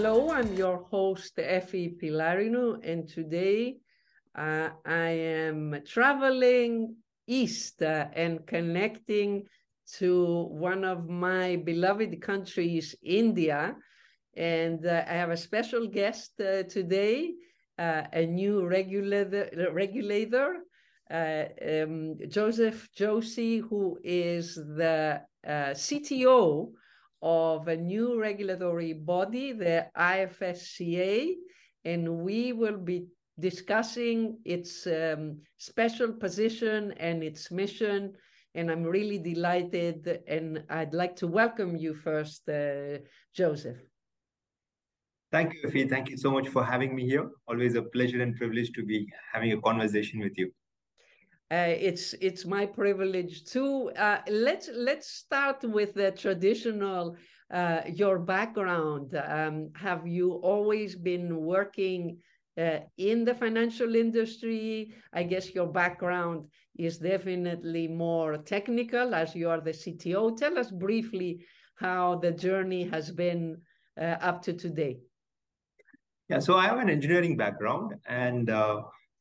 Hello, I'm your host, Efi Pylarinou, and today uh, I am traveling east uh, and connecting to one of my beloved countries, India. And uh, I have a special guest uh, today, uh, a new regulator, regulator uh, um, Joseph Joshy, who is the CTO of a new regulatory body, the IFSCA, and we will be discussing its um, special position and its mission. And I'm really delighted, and I'd like to welcome you first, uh, Joseph. Thank you, Efi. Thank you so much for having me here. Always a pleasure and privilege to be having a conversation with you. Uh, it's it's my privilege too. Uh, let's let's start with the traditional. Uh, your background. Um, have you always been working uh, in the financial industry? I guess your background is definitely more technical, as you are the CTO. Tell us briefly how the journey has been uh, up to today. Yeah, so I have an engineering background, and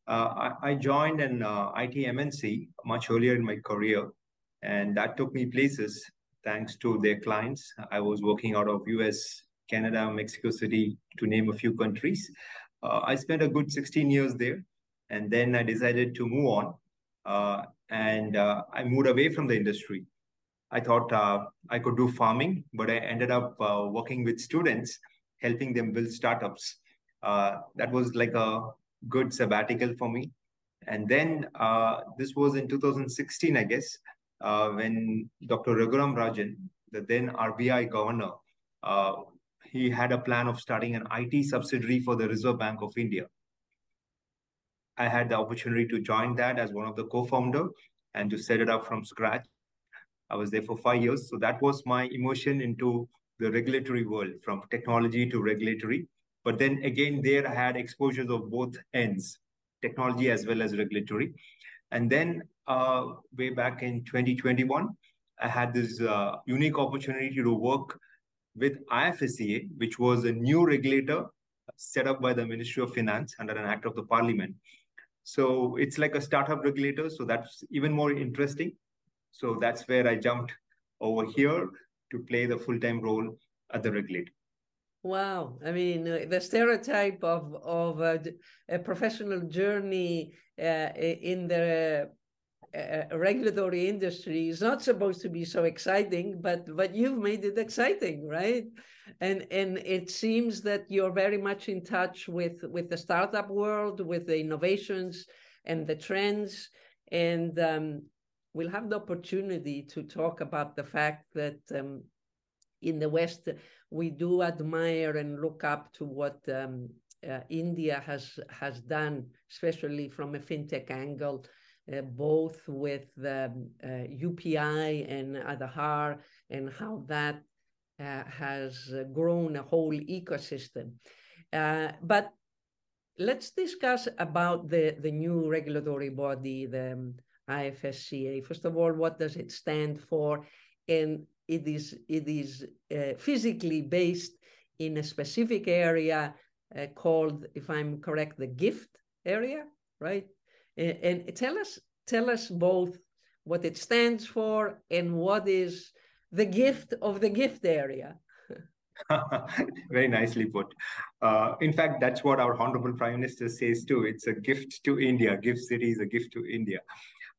I, I, joined an uh, IT MNC much earlier in my career, and that took me places thanks to their clients. I was working out of US, Canada, Mexico City, to name a few countries. Uh, I spent a good 16 years there, and then I decided to move on, uh, and uh, I moved away from the industry. I thought uh, I could do farming, but I ended up working with students, helping them build startups. that was like a good sabbatical for me. And then uh, this was in 2016, I guess, uh, when Dr. Raghuram Rajan, the then RBI governor, uh, he had a plan of starting an IT subsidiary for the Reserve Bank of India. I had the opportunity to join that as one of the co-founder and to set it up from scratch. I was there for five years. So that was my immersion into the regulatory world from technology to regulatory. But then again, there I had exposures of both ends, technology as well as regulatory. And then uh, way back in 2021, I had this uh, unique opportunity to work with IFSCA, which was a new regulator set up by the Ministry of Finance under an act of the Parliament. So it's like a startup regulator. So that's even more interesting. So that's where I jumped over here to play the full-time role at the regulator. Wow, I mean, uh, the stereotype of of a, a professional journey uh, in the uh, regulatory industry is not supposed to be so exciting, but but you've made it exciting, right? And and it seems that you're very much in touch with with the startup world, with the innovations and the trends, and um, we'll have the opportunity to talk about the fact that um, in the West we do admire and look up to what um, uh, India has has done, especially from a fintech angle, uh, both with um, uh, UPI and Aadhaar, and how that uh, has grown a whole ecosystem. Uh, but let's discuss about the, the new regulatory body, the um, IFSCA. First of all, what does it stand for? And it is it is uh, physically based in a specific area uh, called, if I'm correct, the gift area, right? And, and tell us tell us both what it stands for and what is the gift of the gift area. Very nicely put. Uh, in fact, that's what our Honorable Prime Minister says too. It's a gift to India. Gift City is a gift to India.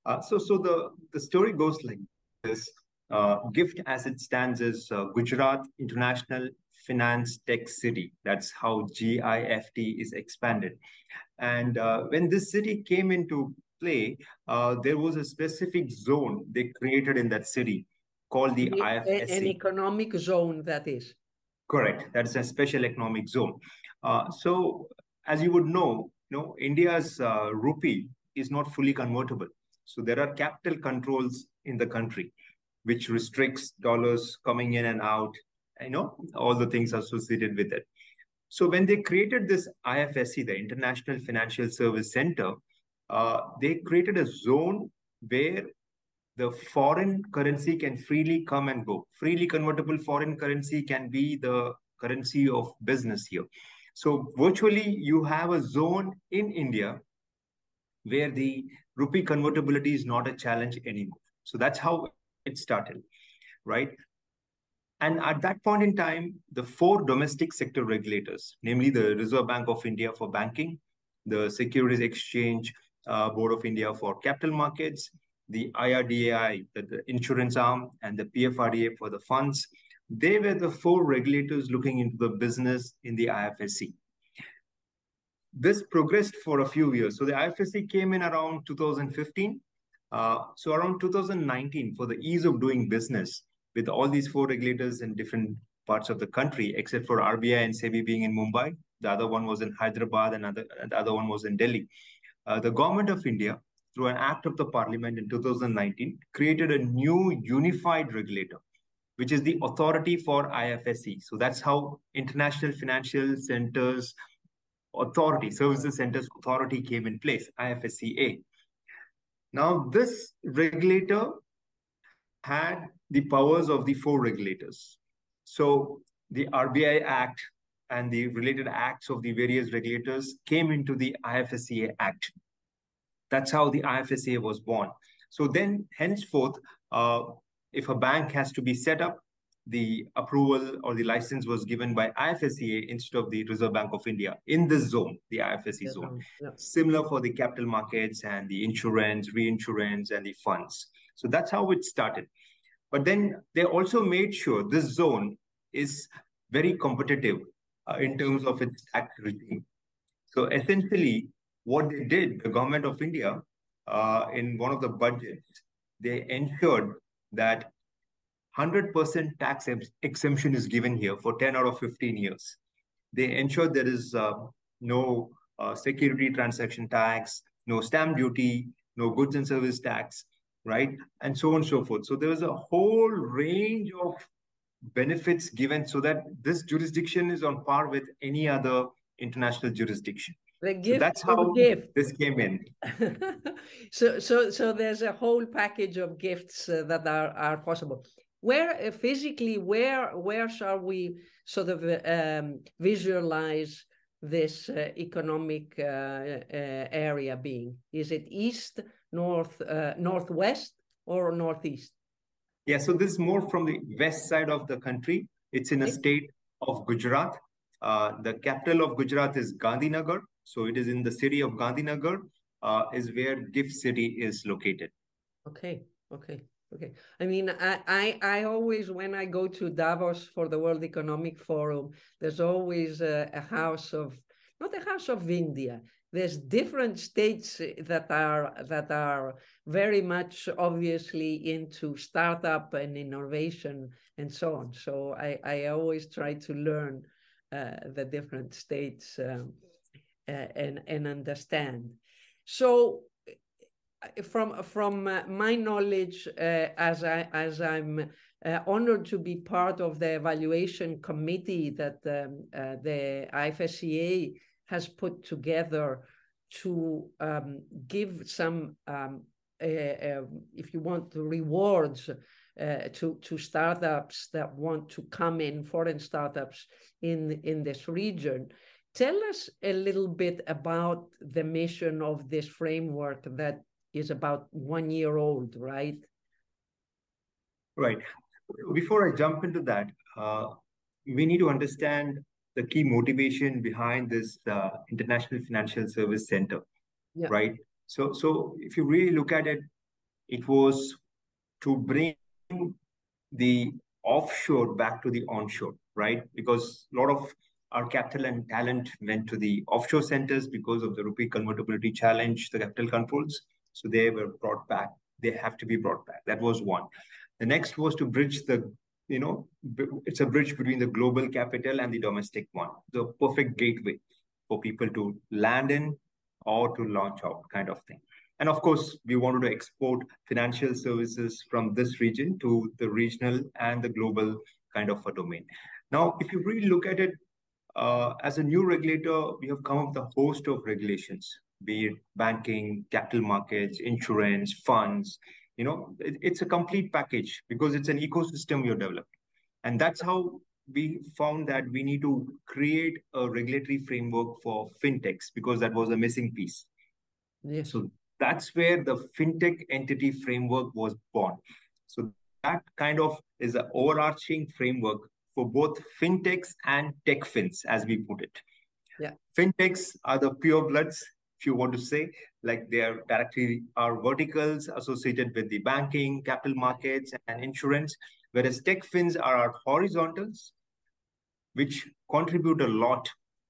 Uh, so, so the the story goes like this. Uh, GIFT as it stands is uh, Gujarat International Finance Tech City. That's how GIFT is expanded. And uh, when this city came into play, uh, there was a specific zone they created in that city called the IFSC. An economic zone, that is. Correct. That is a special economic zone. Uh, so, as you would know, you know, India's uh, rupee is not fully convertible. So there are capital controls in the country, which restricts dollars coming in and out, you know, all the things associated with it. So when they created this IFSC, the International Financial Service Center, uh, they created a zone where the foreign currency can freely come and go. Freely convertible foreign currency can be the currency of business here. So virtually you have a zone in India where the rupee convertibility is not a challenge anymore. So that's how it started, right? And at that point in time, the four domestic sector regulators, namely the Reserve Bank of India for banking, the Securities Exchange uh, Board of India for capital markets, the IRDAI, the, the insurance arm, and the PFRDA for the funds, they were the four regulators looking into the business in the IFSC this progressed for a few years. So the IFSC came in around 2015. Uh, so around 2019, for the ease of doing business with all these four regulators in different parts of the country, except for RBI and SEBI being in Mumbai, the other one was in Hyderabad and other, the other one was in Delhi. Uh, the government of India, through an act of the parliament in 2019, created a new unified regulator, which is the authority for IFSC. So that's how international financial centers authority, Services Centers Authority came in place, IFSCA. Now, this regulator had the powers of the four regulators. So the RBI Act and the related acts of the various regulators came into the IFSCA Act. That's how the IFSCA was born. So then, henceforth, uh, if a bank has to be set up, the approval or the license was given by IFSCA instead of the Reserve Bank of India in this zone, the IFSC yeah, zone. Yeah. Similar for the capital markets and the insurance, reinsurance, and the funds. So that's how it started. But then they also made sure this zone is very competitive uh, in terms of its tax regime. So essentially, what they did, the government of India, uh, in one of the budgets, they ensured that 100% tax exemption is given here for 10 out of 15 years. They ensure there is uh, no uh, security transaction tax, no stamp duty, no goods and service tax, right? And so on and so forth. So there is a whole range of benefits given so that this jurisdiction is on par with any other international jurisdiction. So that's how gift. this came in. so, so, so there's a whole package of gifts uh, that are are possible where uh, physically where where shall we sort of um, visualize this uh, economic uh, uh, area being? Is it east north uh, northwest or northeast? Yeah so this is more from the west side of the country. It's in a state of gujarat. Uh, the capital of gujarat is gandhinagar. So it is in the city of gandhinagar is where gift city is located. Okay okay Okay. I mean, I, I, I always, when I go to Davos for the World Economic Forum, there's always a, a house of, not a house of India. There's different states that are that are very much obviously into startup and innovation and so on. So I, I always try to learn uh, the different states um, and and understand. So from from uh, my knowledge, uh, as I as I'm uh, honored to be part of the evaluation committee that um, uh, the IFSCA has put together to um, give some, um, uh, um, if you want, rewards uh, to to startups that want to come in, foreign startups in in this region. Tell us a little bit about the mission of this framework that is about one year old, right? Right. Before I jump into that, uh, we need to understand the key motivation behind this uh, International Financial Service Center, yeah. right? So, so if you really look at it, it was to bring the offshore back to the onshore, right? Because a lot of our capital and talent went to the offshore centers because of the rupee convertibility challenge, the capital controls. So they were brought back. They have to be brought back. That was one. The next was to bridge the, you know, it's a bridge between the global capital and the domestic one, the perfect gateway for people to land in, or to launch out kind of thing. And of course, we wanted to export financial services from this region to the regional and the global kind of a domain. Now, if you really look at it, uh, as a new regulator, we have come up with a host of regulations, be it banking, capital markets, insurance, funds. You know, it, it's a complete package because it's an ecosystem you're developing. And that's how we found that we need to create a regulatory framework for fintechs because that was a missing piece. So that's where the fintech entity framework was born. So that kind of is an overarching framework for both fintechs and tech fins, as we put it. Yeah. Fintechs are the pure bloods, if you want to say, like they are directly are verticals associated with the banking, capital markets, and insurance, whereas tech fins are our horizontals, which contribute a lot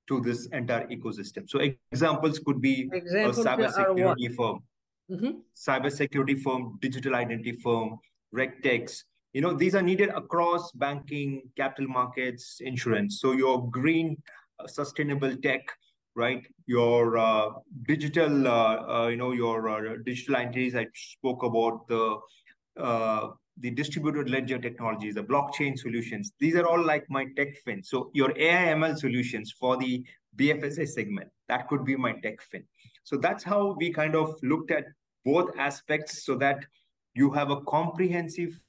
to this entire ecosystem. So examples could be Examples a cybersecurity firm, mm-hmm. cybersecurity firm, digital identity firm, regtechs. You know, these are needed across banking, capital markets, insurance. So your green, uh, sustainable tech, right? Your uh, digital, uh, uh you know, your uh, digital entities. I spoke about the uh, the distributed ledger technologies, the blockchain solutions. These are all like my tech fin. So your AI ML solutions for the BFSI segment, that could be my tech fin. So that's how we kind of looked at both aspects so that you have a comprehensive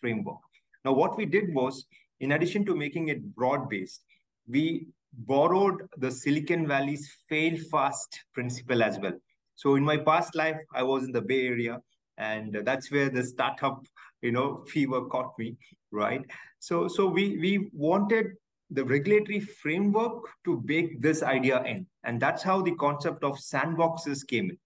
framework. Now, what we did was, in addition to making it broad-based, we borrowed the Silicon Valley's fail fast principle as well. So in my past life, I was in the Bay Area, and that's where the startup you know fever caught me right so so we we wanted the regulatory framework to bake this idea in and that's how the concept of sandboxes came in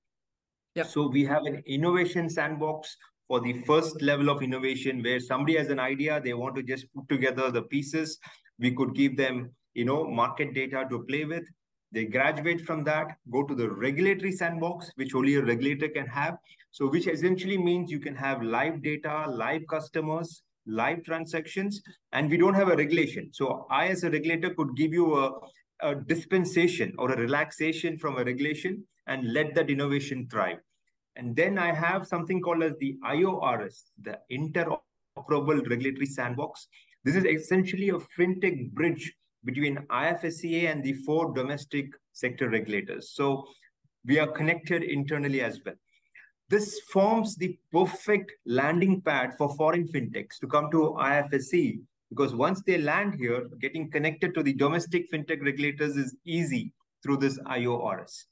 yep. so we have an innovation sandbox for the first level of innovation where somebody has an idea they want to just put together the pieces we could give them you know market data to play with they graduate from that, go to the regulatory sandbox, which only a regulator can have. So, which essentially means you can have live data, live customers, live transactions, and we don't have a regulation. So, I, as a regulator, could give you a, a dispensation or a relaxation from a regulation and let that innovation thrive. And then I have something called as the IORS, the Interoperable Regulatory Sandbox. This is essentially a fintech bridge between IFSCA and the four domestic sector regulators. So we are connected internally as well. This forms the perfect landing pad for foreign fintechs to come to IFSC because once they land here, getting connected to the domestic fintech regulators is easy through this IORS,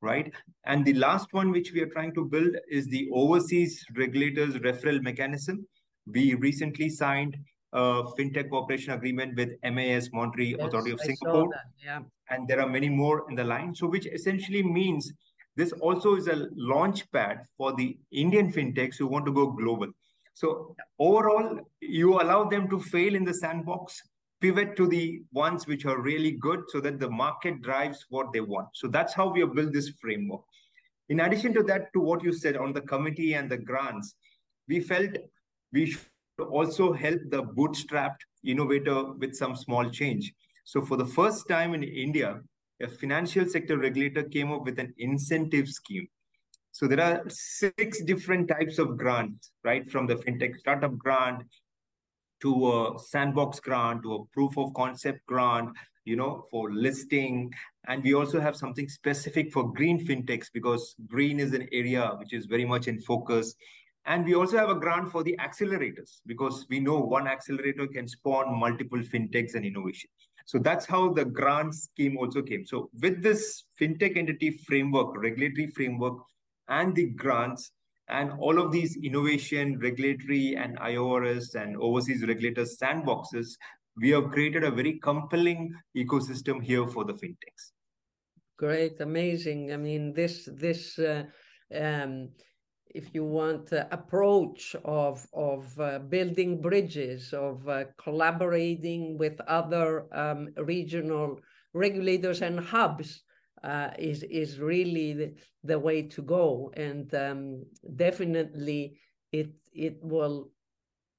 right? And the last one which we are trying to build is the overseas regulators referral mechanism. We recently signed fintech cooperation agreement with MAS, Monetary yes, Authority of Singapore. Yeah. And there are many more in the line. So, which essentially means this also is a launch pad for the Indian fintechs who want to go global. So, overall, you allow them to fail in the sandbox, pivot to the ones which are really good so that the market drives what they want. So, that's how we have built this framework. In addition to that, to what you said on the committee and the grants, we felt we should also help the bootstrapped innovator with some small change. So for the first time in India, a financial sector regulator came up with an incentive scheme. So there are six different types of grants, right? From the fintech startup grant to a sandbox grant to a proof of concept grant, you know, for listing. And we also have something specific for green fintechs because green is an area which is very much in focus. And we also have a grant for the accelerators because we know one accelerator can spawn multiple fintechs and innovation. So that's how the grant scheme also came. So with this fintech entity framework, regulatory framework, and the grants, and all of these innovation, regulatory, and IORS and overseas regulators sandboxes, we have created a very compelling ecosystem here for the fintechs. Great, amazing. I mean, this this uh, um, if you want, uh, approach of of uh, building bridges, of uh, collaborating with other um, regional regulators and hubs uh, is is really the, the, way to go, and um, definitely it it will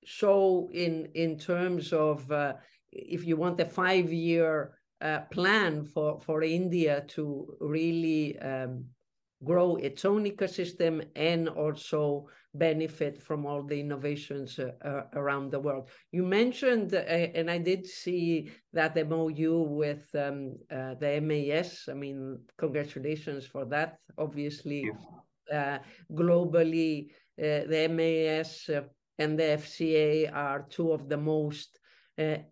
show in in terms of uh, if you want a five year uh, plan for for India to really um, grow its own ecosystem and also benefit from all the innovations uh, uh, around the world. You mentioned, uh, and I did see that MOU with um, uh, the MAS. I mean, congratulations for that. Obviously, uh, globally, uh, the MAS and the FCA are two of the most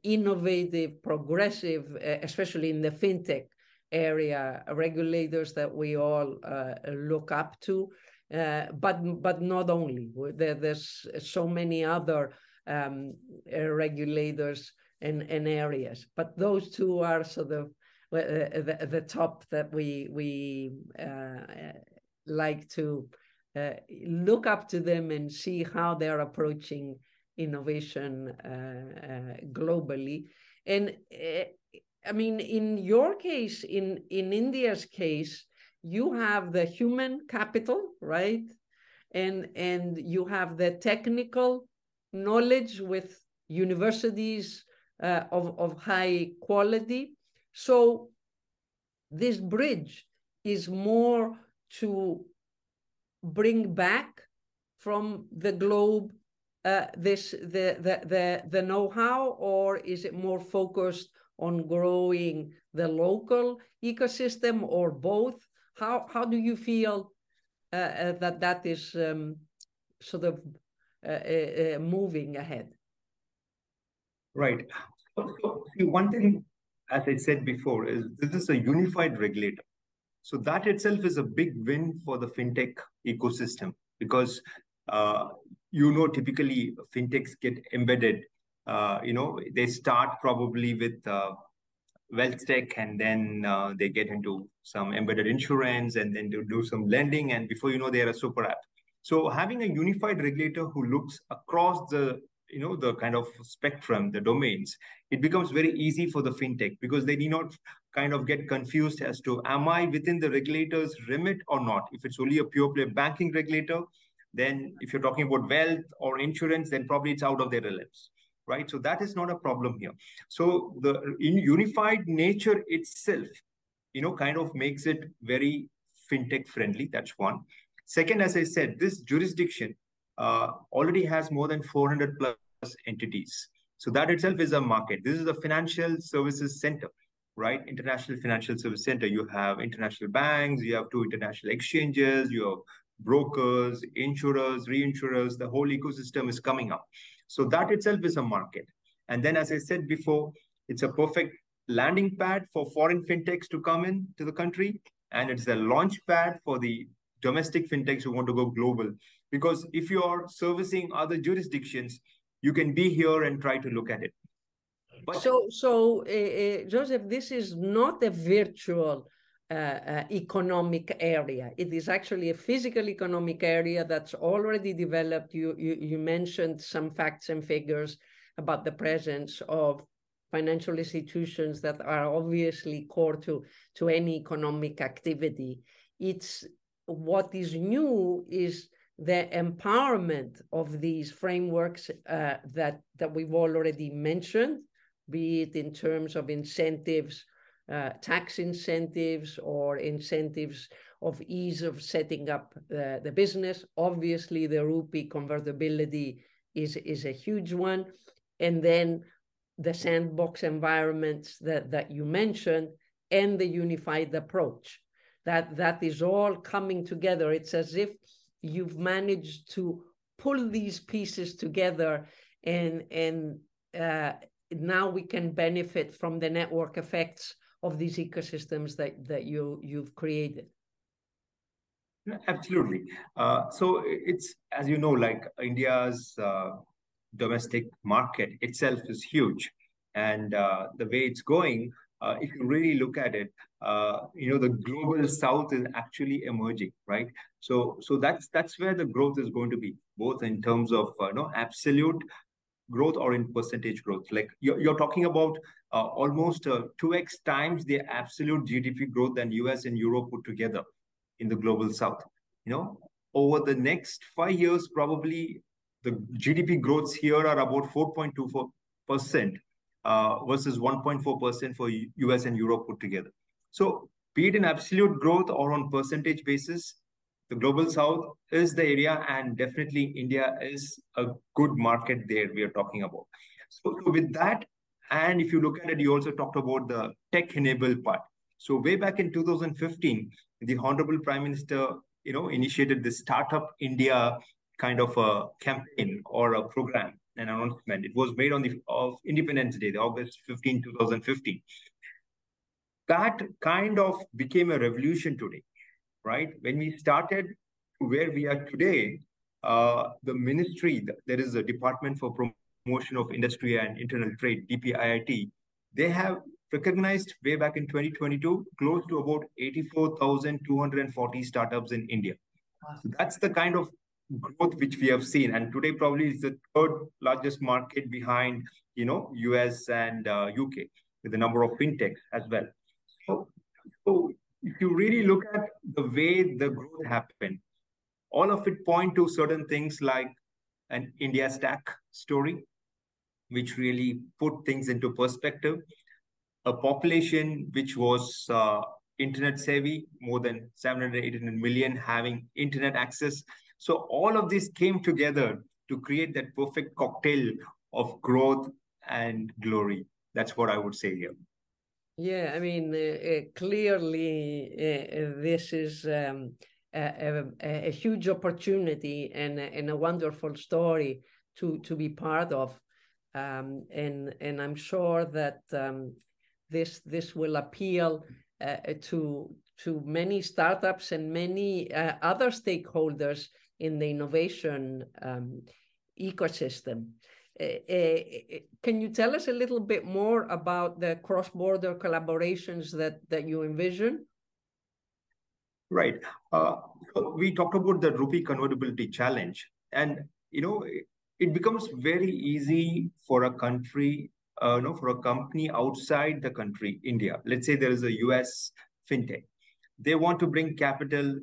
innovative, progressive, especially in the fintech area regulators that we all uh, look up to. Uh, but but not only there, there's so many other um, uh, regulators and, and areas, but those two are sort of uh, the, the top that we we uh, like to uh, look up to them and see how they're approaching innovation globally. And I mean, in your case, in, in India's case, you have the human capital, right? And, and you have the technical knowledge with universities uh, of, of high quality. So this bridge is more to bring back from the globe uh, this the the the, the know-how, or is it more focused on growing the local ecosystem or both? How, how do you feel uh, uh, that that is um, sort of uh, uh, uh moving ahead? Right. So, so, see, one thing, as I said before, is this is a unified regulator. So that itself is a big win for the fintech ecosystem because you know typically fintechs get embedded uh, you know, they start probably with uh, wealth tech and then uh, they get into some embedded insurance and then to do some lending. And before you know, they're a super app. So having a unified regulator who looks across the you know the kind of spectrum the domains it becomes very easy for the fintech because they need not kind of get confused as to am i within the regulator's remit or not if it's only a pure play banking regulator then if you're talking about wealth or insurance then probably it's out of their realms right? So that is not a problem here. So the in unified nature itself, you know, kind of makes it very fintech friendly. That's one. Second, as I said, this jurisdiction uh, already has more than 400 plus entities. So that itself is a market. This is a financial services center, right? International Financial Service Center. You have international banks, you have two international exchanges, you have brokers, insurers, reinsurers. The whole ecosystem is coming up. So that itself is a market. And then, as I said before, it's a perfect landing pad for foreign fintechs to come in to the country. And it's a launch pad for the domestic fintechs who want to go global. Because if you're servicing other jurisdictions, you can be here and try to look at it. But so, so uh, uh, Joseph, this is not a virtual economic area. It is actually a physical economic area that's already developed. You, you, you mentioned some facts and figures about the presence of financial institutions that are obviously core to, to any economic activity. It's what is new is the empowerment of these frameworks uh, that that we've already mentioned, be it in terms of incentives uh, tax incentives or incentives of ease of setting up uh, the business. Obviously, the rupee convertibility is, is a huge one. And then the sandbox environments that, that you mentioned and the unified approach. That, that is all coming together. It's as if you've managed to pull these pieces together and, and uh, now we can benefit from the network effects of these ecosystems that, that you, you've created. Absolutely. Uh, so it's, as you know, like India's uh, domestic market itself is huge. And uh, the way it's going, uh, if you really look at it, uh, you know, the global south is actually emerging, right? So, so that's that's where the growth is going to be, both in terms of uh, you know absolute growth or in percentage growth? Like you're, you're talking about uh, almost uh, 2x times the absolute GDP growth than US and Europe put together in the global south. You know, over the next five years, probably the GDP growths here are about 4.24% uh, versus 1.4% for US and Europe put together. So be it in absolute growth or on percentage basis, the global south is the area and definitely india is a good market there we are talking about. So, so with that and if you look at it you also talked about the tech enabled part. So way back in 2015 the honorable prime minister you know initiated the startup india kind of a campaign or a program an announcement. It was made on the of independence day the august 15 2015 that kind of became a revolution today right? When we started to where we are today, uh, the ministry, there is a Department for Promotion of Industry and Internal Trade, DPIIT, they have recognized way back in 2022 close to about 84,240 startups in India. So that's the kind of growth which we have seen, and today probably is the third largest market behind you know US and uh, UK with the number of fintechs as well. So, so if you really look at the way the growth happened, all of it point to certain things like an India stack story, which really put things into perspective. A population which was uh, internet savvy, more than 700, 800 million having internet access. So all of this came together to create that perfect cocktail of growth and glory. That's what I would say here. Yeah, I mean, uh, uh, clearly, uh, this is um, a, a, a, huge opportunity and, and a wonderful story to to be part of, um, and and I'm sure that um, this this will appeal uh, to to many startups and many uh, other stakeholders in the innovation um, ecosystem. Uh, can you tell us a little bit more about the cross-border collaborations that that you envision? Right. Uh, so we talked about the rupee convertibility challenge, and you know it becomes very easy for a country, uh, you know, for a company outside the country, India. Let's say there is a U.S. fintech. They want to bring capital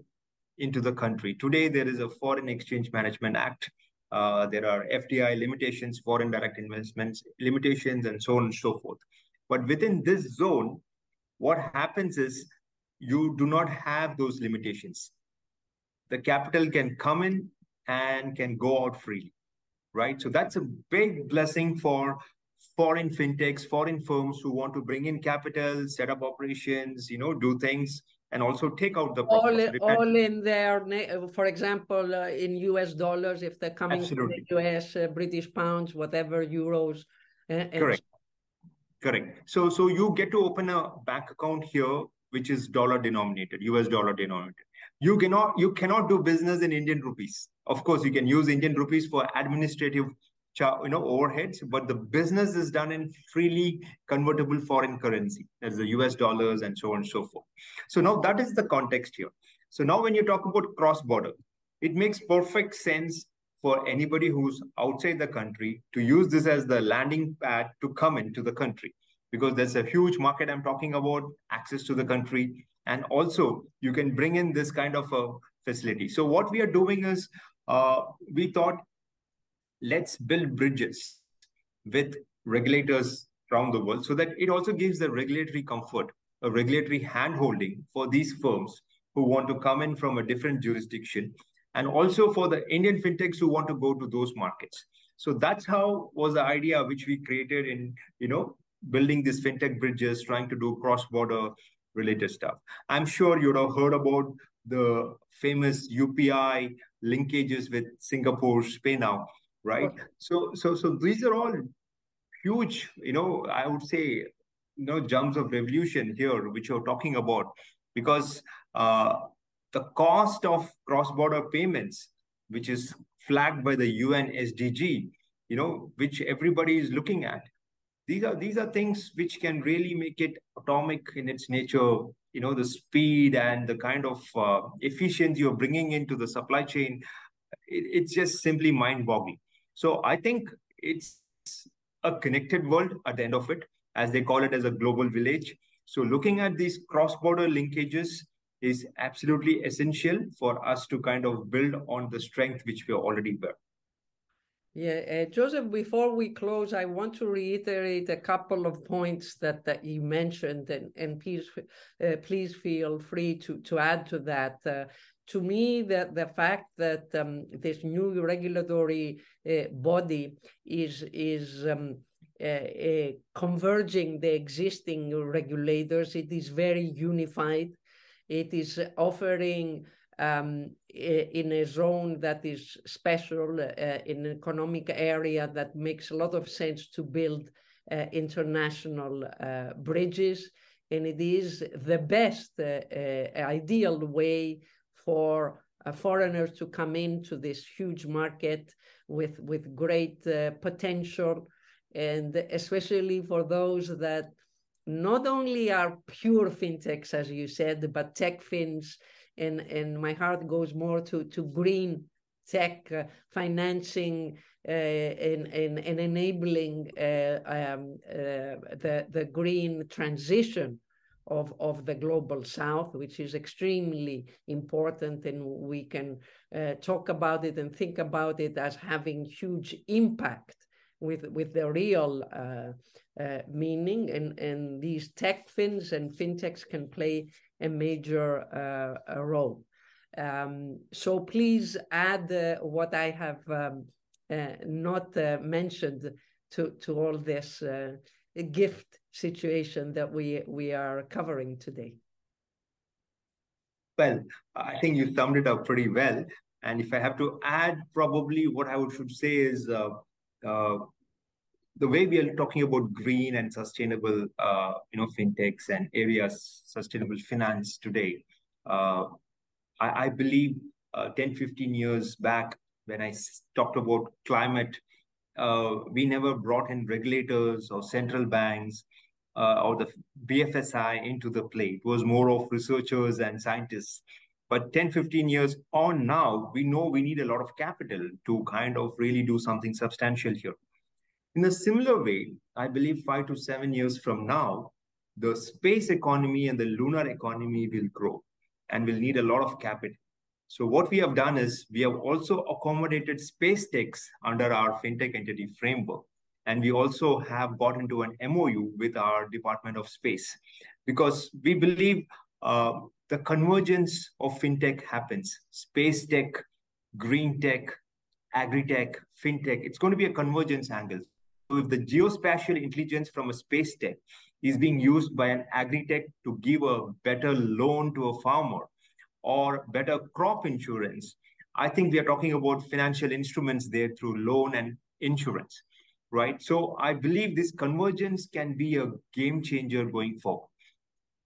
into the country. Today, there is a Foreign Exchange Management Act uh, there are FDI limitations, foreign direct investments limitations, and so on and so forth. But within this zone, what happens is you do not have those limitations. The capital can come in and can go out freely, right? So that's a big blessing for foreign fintechs, foreign firms who want to bring in capital, set up operations, you know, do things and also take out the all in, all in there. For example, uh, in U.S. dollars, if they're coming Absolutely. from the U.S., uh, British pounds, whatever euros. Uh, Correct. Correct. So, so you get to open a bank account here, which is dollar denominated, U.S. dollar denominated. You cannot, you cannot do business in Indian rupees. Of course, you can use Indian rupees for administrative you know overheads but the business is done in freely convertible foreign currency. That's the us dollars and so on and so forth. So now that is the context here. So now when you talk about cross border it makes perfect sense for anybody who's outside the country to use this as the landing pad to come into the country because there's a huge market i'm talking about access to the country and also you can bring in this kind of a facility. So what we are doing is uh, we thought let's build bridges with regulators around the world so that it also gives the regulatory comfort, a regulatory handholding for these firms who want to come in from a different jurisdiction and also for the Indian fintechs who want to go to those markets. So that's how was the idea which we created in, you know, building these fintech bridges, trying to do cross-border related stuff. I'm sure you'd have heard about the famous UPI linkages with Singapore's PayNow right? So, so, so these are all huge, you know, I would say, you know, jumps of revolution here, which you're talking about, because uh, the cost of cross-border payments, which is flagged by the UN SDG, you know, which everybody is looking at. These are these are things which can really make it atomic in its nature. You know, the speed and the kind of uh, efficiency you're bringing into the supply chain. It, it's just simply mind-boggling. So I think it's a connected world at the end of it, as they call it as a global village. So looking at these cross-border linkages is absolutely essential for us to kind of build on the strength which we already built. Yeah, uh, Joseph, before we close, I want to reiterate a couple of points that, that you mentioned, and, and please, uh, please feel free to, to add to that. Uh, to me, the, the fact that um, this new regulatory uh, body is, is um, uh, uh, converging the existing regulators, it is very unified. It is offering um, in a zone that is special, uh, in an economic area that makes a lot of sense to build uh, international uh, bridges. And it is the best ideal way for a foreigner to come into this huge market with, with great potential. And especially for those that not only are pure fintechs, as you said, but tech fins, and and my heart goes more to to green tech uh, financing uh, and, and, and enabling uh, um, uh, the the green transition of of the global south, which is extremely important, and we can uh, talk about it and think about it as having huge impact with with the real uh, uh, meaning, and and these tech fins and fintechs can play a major uh, role. Um, so please add uh, what I have um, uh, not mentioned to to all this gift situation that we we are covering today. Well, I think you summed it up pretty well. And if I have to add, probably what I would should say is uh, uh, the way we are talking about green and sustainable, uh, you know, fintechs and areas, sustainable finance today, uh, I, I, believe uh, 10, 15 years back, when I talked about climate, uh, we never brought in regulators or central banks uh, or the BFSI into the play. It was more of researchers and scientists. But 10, 15 years on now, we know we need a lot of capital to kind of really do something substantial here. In a similar way, I believe five to seven years from now, the space economy and the lunar economy will grow and will need a lot of capital. So what we have done is we have also accommodated space techs under our fintech entity framework. And we also have got into an MOU with our Department of Space because we believe uh, the convergence of fintech happens. Space tech, green tech, agri-tech, fintech, it's going to be a convergence angle. So if the geospatial intelligence from a space tech is being used by an agri-tech to give a better loan to a farmer or better crop insurance, I think we are talking about financial instruments there through loan and insurance, right? So I believe this convergence can be a game changer going forward.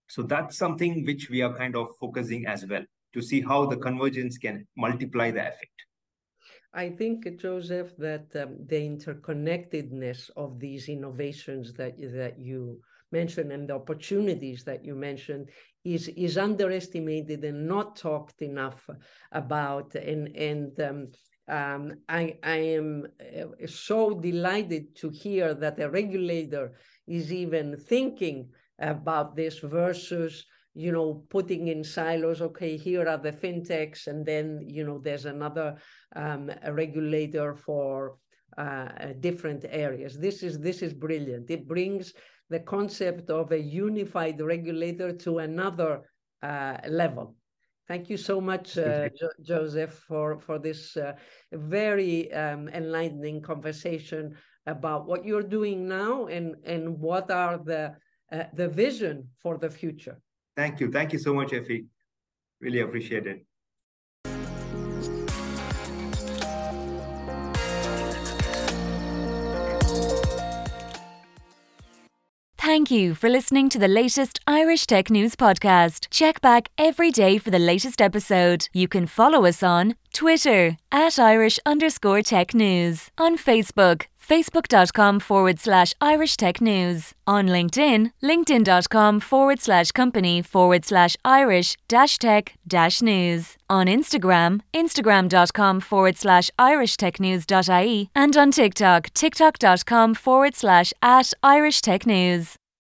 So that's something which we are kind of focusing as well to see how the convergence can multiply the effect. I think, Joseph, that um, the interconnectedness of these innovations that, that you mentioned and the opportunities that you mentioned is, is underestimated and not talked enough about. And, and um, um, I, I am uh, so delighted to hear that a regulator is even thinking about this versus you know, putting in silos, okay, here are the fintechs, and then, you know, there's another um, regulator for uh, different areas. This is, this is brilliant. It brings the concept of a unified regulator to another uh, level. Thank you so much, uh, jo Joseph, for, for this uh, very um, enlightening conversation about what you're doing now and, and what are the, uh, the vision for the future. Thank you. Thank you so much, Efi. Really appreciate it. Thank you for listening to the latest Irish Tech News podcast. Check back every day for the latest episode. You can follow us on Twitter at Irish underscore tech news, on Facebook, facebook.com forward slash Irish Tech News. On LinkedIn, linkedin.com forward slash company forward slash Irish dash tech dash news. On Instagram, instagram.com forward slash Irish Tech News.ie. And on TikTok, tiktok.com forward slash at Irish Tech News.